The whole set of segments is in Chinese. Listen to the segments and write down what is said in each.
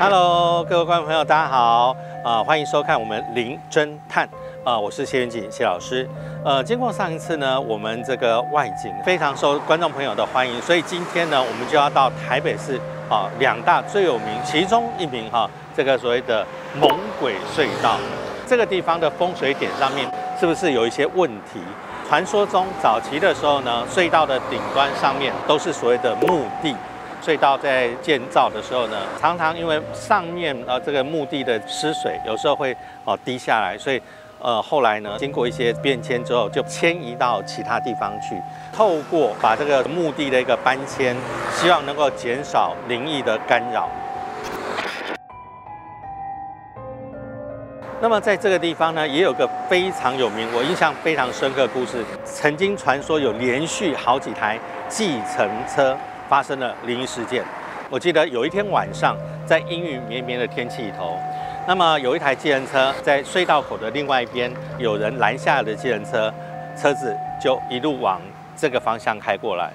Hello，各位观众朋友，大家好，啊、欢迎收看我们《零侦探》啊、我是谢元锦谢老师。呃，经过上一次呢，我们这个外景非常受观众朋友的欢迎，所以今天呢，我们就要到台北市啊、两大最有名，其中一名哈、这个所谓的猛鬼隧道，这个地方的风水点上面是不是有一些问题？传说中早期的时候呢，隧道的顶端上面都是所谓的墓地。隧道在建造的时候呢，常常因为上面呃这个墓地的湿水，有时候会哦滴下来，所以呃后来呢，经过一些变迁之后，就迁移到其他地方去。透过把这个墓地的一个搬迁，希望能够减少灵异的干扰。那么在这个地方呢，也有个非常有名、我印象非常深刻的故事。曾经传说有连续好几台计程车发生了灵异事件。我记得有一天晚上，在阴雨绵绵的天气里头，那么有一台计程车在隧道口的另外一边，有人拦下了计程车，车子就一路往这个方向开过来。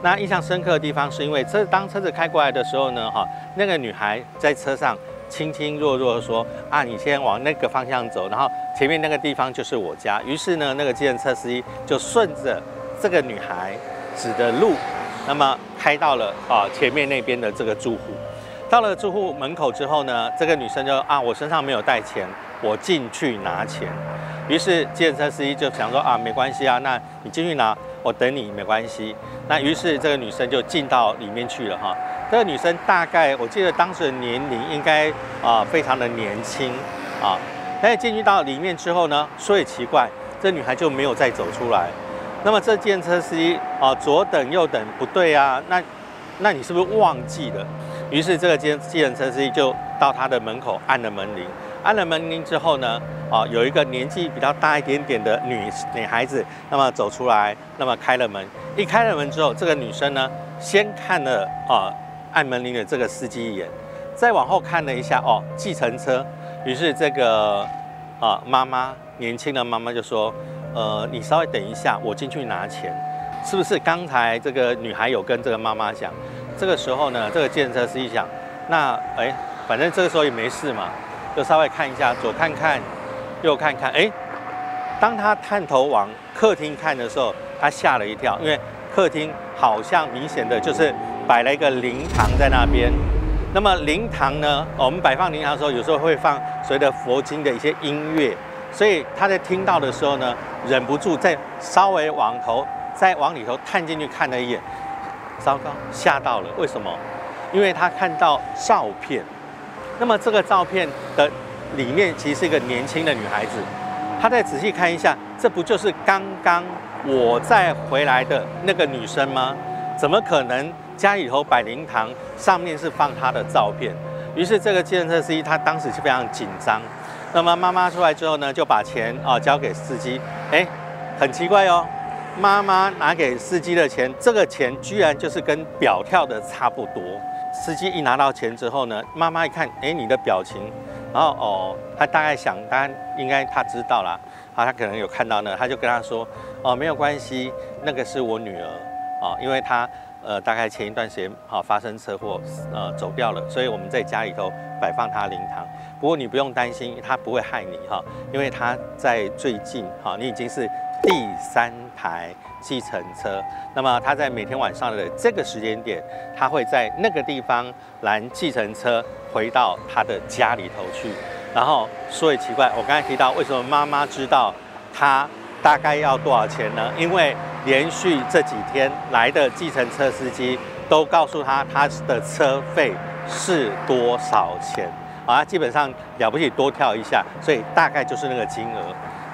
那印象深刻的地方是因为车当车子开过来的时候呢，哈，那个女孩在车上轻轻弱弱地说啊，你先往那个方向走，然后前面那个地方就是我家。于是呢，那个计程车司机就顺着这个女孩指的路，那么开到了啊前面那边的这个住户。到了住户门口之后呢，这个女生就啊，我身上没有带钱，我进去拿钱。于是计程车司机就想说啊，没关系啊，那你进去拿，我等你没关系。那于是这个女生就进到里面去了哈。这个女生大概我记得当时的年龄应该啊、非常的年轻啊。但是进去到里面之后呢，所以奇怪，这女孩就没有再走出来。那么这计程车司机啊，左等右等不对啊，那那你是不是忘记了？于是这个计计程车司机就到他的门口按了门铃，按了门铃之后呢，啊，有一个年纪比较大一点点的女女孩子，那么走出来，那么开了门，一开了门之后，这个女生呢，先看了啊按门铃的这个司机一眼，再往后看了一下哦，计程车，于是这个啊妈妈年轻的妈妈就说，呃，你稍微等一下，我进去拿钱，是不是？刚才这个女孩有跟这个妈妈讲。这个时候呢，这个建设司机想，那哎，反正这个时候也没事嘛，就稍微看一下，左看看，右看看，哎，当他探头往客厅看的时候，他吓了一跳，因为客厅好像明显的就是摆了一个灵堂在那边。那么灵堂呢，我们摆放灵堂的时候，有时候会放随着佛经的一些音乐，所以他在听到的时候呢，忍不住再稍微往头再往里头探进去看了一眼。糟糕，吓到了。为什么？因为他看到照片，那么这个照片的里面其实是一个年轻的女孩子。他再仔细看一下，这不就是刚刚我再回来的那个女生吗？怎么可能家里头摆灵堂，上面是放她的照片？于是这个计程车司机他当时就非常紧张。那么妈妈出来之后呢，就把钱啊交给司机。哎，很奇怪哦。妈妈拿给司机的钱，这个钱居然就是跟表跳的差不多。司机一拿到钱之后呢，妈妈一看，哎，你的表情，然后哦，他大概想，当然应该他知道啦，啊，他可能有看到呢，他就跟他说，哦，没有关系，那个是我女儿，啊，因为她呃大概前一段时间好、发生车祸，呃走掉了，所以我们在家里头摆放她灵堂。不过你不用担心，他不会害你哈，因为他在最近哈，你已经是。第三台计程车，那么他在每天晚上的这个时间点，他会在那个地方拦计程车回到他的家里头去。然后说也奇怪，我刚才提到为什么妈妈知道他大概要多少钱呢？因为连续这几天来的计程车司机都告诉他他的车费是多少钱啊，基本上了不起多跳一下，所以大概就是那个金额。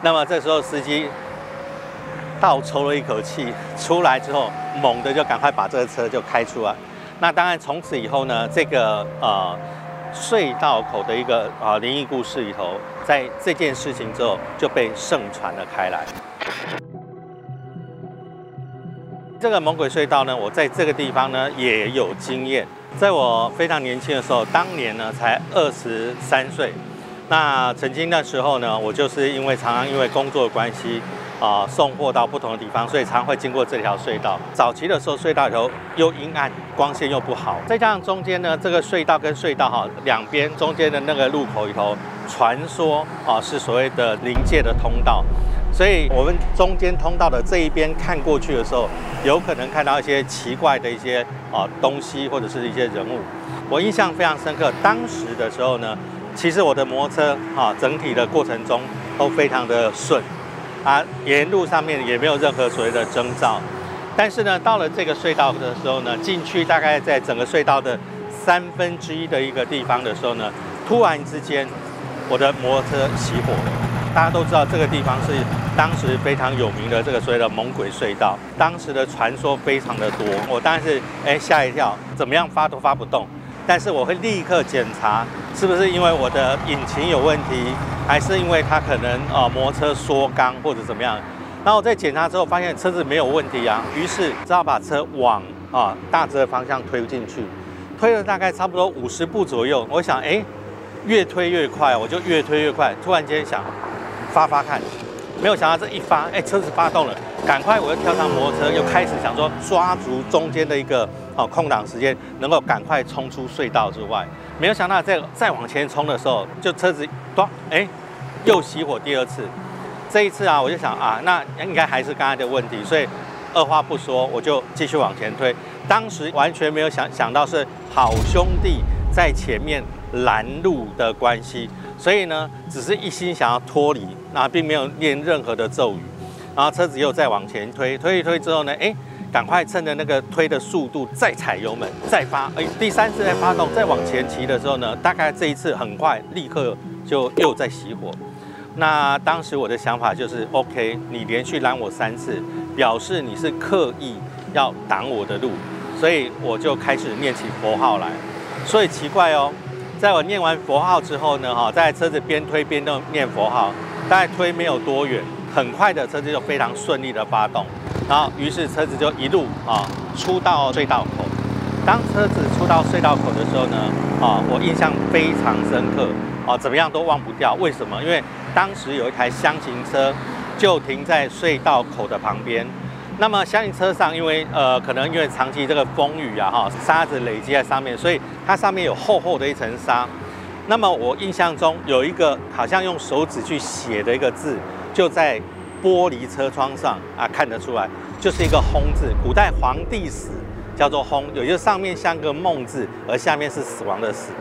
那么这时候司机。倒抽了一口气，出来之后，猛的就赶快把这个车就开出来。那当然，从此以后呢，这个呃隧道口的一个啊灵异故事里头，在这件事情之后就被盛传了开来。这个猛鬼隧道呢，我在这个地方呢也有经验。在我非常年轻的时候，当年呢才二十三岁。那曾经那时候呢，我就是因为常常因为工作的关系，啊送货到不同的地方，所以常会经过这条隧道。早期的时候，隧道里头又阴暗，光线又不好，再加上中间呢，这个隧道跟隧道哈两边中间的那个路口里头，传说啊是所谓的临界的通道，所以我们中间通道的这一边看过去的时候，有可能看到一些奇怪的一些啊东西或者是一些人物。我印象非常深刻，当时的时候呢。其实我的摩托车啊，整体的过程中都非常的顺，啊，沿路上面也没有任何所谓的征兆。但是呢，到了这个隧道的时候呢，进去大概在整个隧道的三分之一的一个地方的时候呢，突然之间，我的摩托车熄火了。大家都知道这个地方是当时非常有名的这个所谓的猛鬼隧道，当时的传说非常的多。我当然是哎吓一跳，怎么样发都发不动。但是我会立刻检查，是不是因为我的引擎有问题，还是因为它可能呃摩托车缩缸或者怎么样？然后我在检查之后发现车子没有问题啊，于是只好把车往啊大致的方向推进去，推了大概差不多五十步左右。我想哎，越推越快，我就越推越快。突然间想发发看，没有想到这一发，哎，车子发动了，赶快我又跳上摩托车，又开始想说抓住中间的一个。哦，空档时间能够赶快冲出隧道之外，没有想到在再往前冲的时候，就车子咚，哎，又熄火第二次。这一次啊，我就想啊，那应该还是刚才的问题，所以二话不说，我就继续往前推。当时完全没有想想到是好兄弟在前面拦路的关系，所以呢，只是一心想要脱离，那并没有念任何的咒语。然后车子又再往前推，推一推之后呢，哎。赶快趁着那个推的速度再踩油门再发，哎，第三次再发动再往前骑的时候呢，大概这一次很快立刻就又在熄火。那当时我的想法就是，OK，你连续拦我三次，表示你是刻意要挡我的路，所以我就开始念起佛号来。所以奇怪哦，在我念完佛号之后呢，哈，在车子边推边动念佛号，大概推没有多远，很快的车子就非常顺利的发动。然后，于是车子就一路啊出到隧道口。当车子出到隧道口的时候呢，啊，我印象非常深刻，啊，怎么样都忘不掉。为什么？因为当时有一台厢型车就停在隧道口的旁边。那么厢型车上，因为呃，可能因为长期这个风雨啊，哈，沙子累积在上面，所以它上面有厚厚的一层沙。那么我印象中有一个好像用手指去写的一个字，就在。玻璃车窗上啊，看得出来，就是一个“轰”字。古代皇帝死叫做“轰”，也就上面像个“梦”字，而下面是死亡的“死”。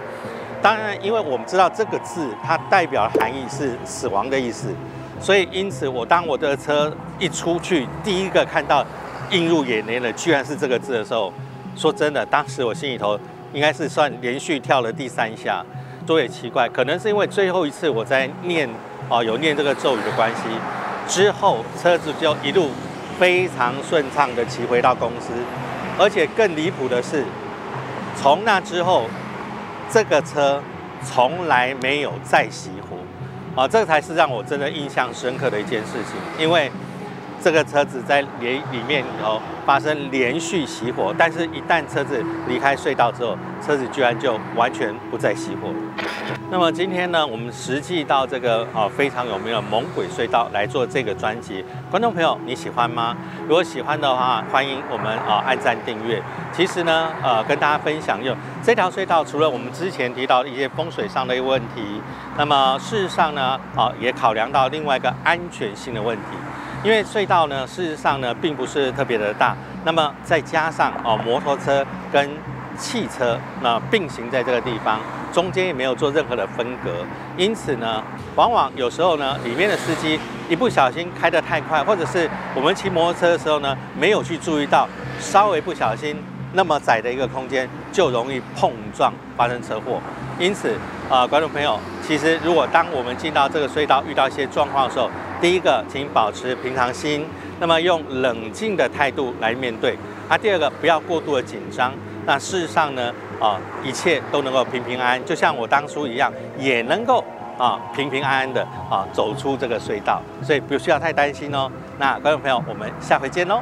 当然，因为我们知道这个字它代表的含义是死亡的意思，所以因此我当我的车一出去，第一个看到映入眼帘的居然是这个字的时候，说真的，当时我心里头应该是算连续跳了第三下。多也奇怪，可能是因为最后一次我在念啊，有念这个咒语的关系。之后车子就一路非常顺畅的骑回到公司，而且更离谱的是，从那之后，这个车从来没有再熄火，啊，这才是让我真的印象深刻的一件事情，因为。这个车子在连里面以后发生连续熄火，但是一旦车子离开隧道之后，车子居然就完全不再熄火。那么今天呢，我们实际到这个啊非常有名的猛鬼隧道来做这个专辑，观众朋友你喜欢吗？如果喜欢的话，欢迎我们啊按赞订阅。其实呢，呃，跟大家分享用这条隧道，除了我们之前提到的一些风水上的一个问题，那么事实上呢，啊也考量到另外一个安全性的问题。因为隧道呢，事实上呢，并不是特别的大，那么再加上哦，摩托车跟汽车那并行在这个地方，中间也没有做任何的分隔，因此呢，往往有时候呢，里面的司机一不小心开得太快，或者是我们骑摩托车的时候呢，没有去注意到，稍微不小心，那么窄的一个空间就容易碰撞发生车祸。因此啊，观众朋友，其实如果当我们进到这个隧道遇到一些状况的时候，第一个，请保持平常心，那么用冷静的态度来面对。啊，第二个，不要过度的紧张。那事实上呢，啊，一切都能够平平安安，就像我当初一样，也能够啊平平安安的啊走出这个隧道，所以不需要太担心哦。那观众朋友，我们下回见喽。